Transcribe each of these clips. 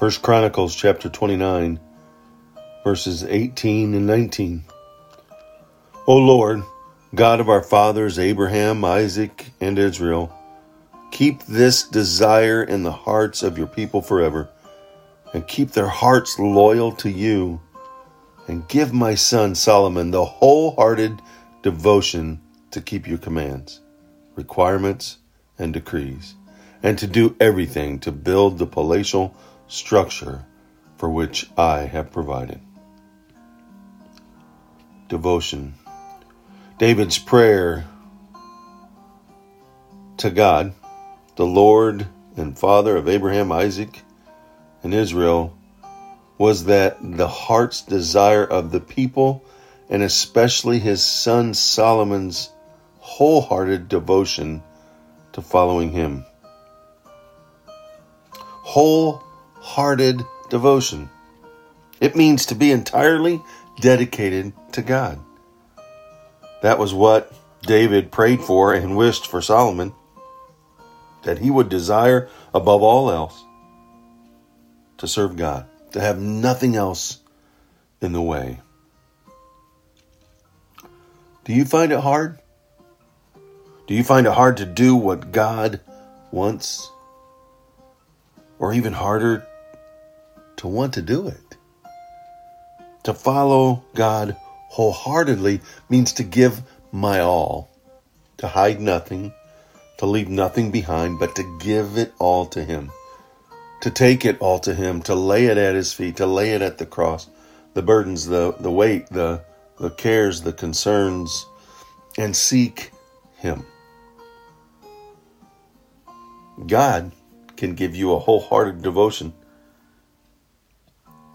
First Chronicles chapter 29, verses 18 and 19. O Lord, God of our fathers Abraham, Isaac, and Israel, keep this desire in the hearts of your people forever, and keep their hearts loyal to you, and give my son Solomon the wholehearted devotion to keep your commands, requirements, and decrees, and to do everything to build the palatial structure for which I have provided. Devotion. David's prayer to God, the Lord and Father of Abraham, Isaac, and Israel, was that the heart's desire of the people, and especially his son Solomon's wholehearted devotion to following him. Wholehearted devotion. It means to be entirely dedicated to God. That was what David prayed for and wished for Solomon that he would desire above all else to serve God, to have nothing else in the way. Do you find it hard? Do you find it hard to do what God wants? Or even harder to want to do it? To follow God wholeheartedly means to give my all, to hide nothing, to leave nothing behind, but to give it all to Him, to take it all to Him, to lay it at His feet, to lay it at the cross, the burdens, the, the weight, the, the cares, the concerns, and seek Him. God can give you a wholehearted devotion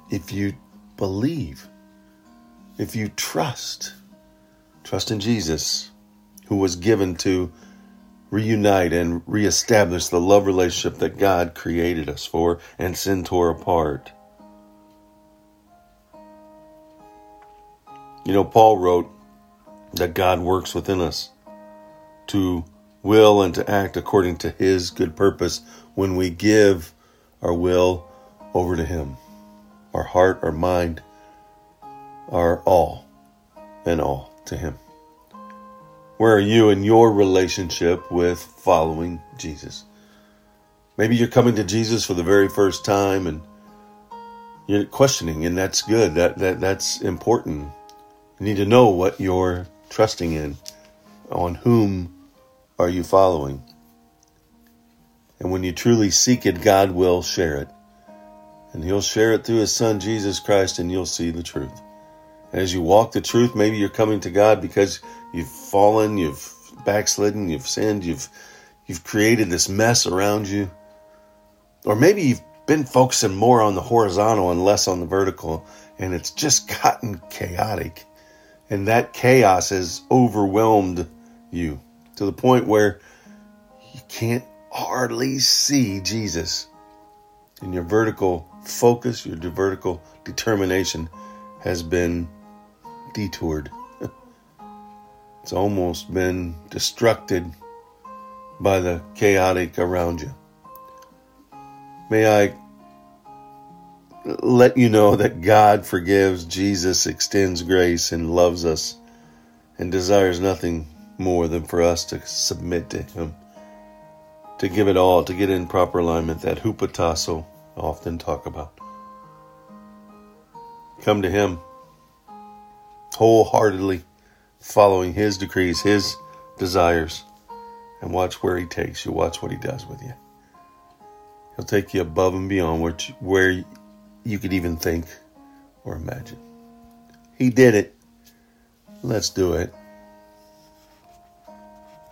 if you believe, if you trust, trust in Jesus, who was given to reunite and reestablish the love relationship that God created us for and sin tore apart. You know, Paul wrote that God works within us to will and to act according to His good purpose when we give our will over to Him, our heart, our mind, our all, and all to Him. Where are you in your relationship with following Jesus? Maybe you're coming to Jesus for the very first time and you're questioning, and that's good. That, that that's important. You need to know what you're trusting in, on whom are you following? And when you truly seek it, God will share it. And He'll share it through His Son, Jesus Christ, and you'll see the truth. As you walk the truth, maybe you're coming to God because you've fallen, you've backslidden, you've sinned, you've you've created this mess around you. Or maybe you've been focusing more on the horizontal and less on the vertical, and it's just gotten chaotic. And that chaos has overwhelmed you to the point where you can't hardly see Jesus. And your vertical focus, your vertical determination has been detoured. it's almost been destructed by the chaotic around you. May I let you know that God forgives, Jesus extends grace and loves us and desires nothing more than for us to submit to Him, to give it all, to get in proper alignment that often talk about. Come to Him wholeheartedly, following His decrees, His desires, and watch where He takes you. Watch what He does with you. He'll take you above and beyond where, where you could even think or imagine. He did it. Let's do it.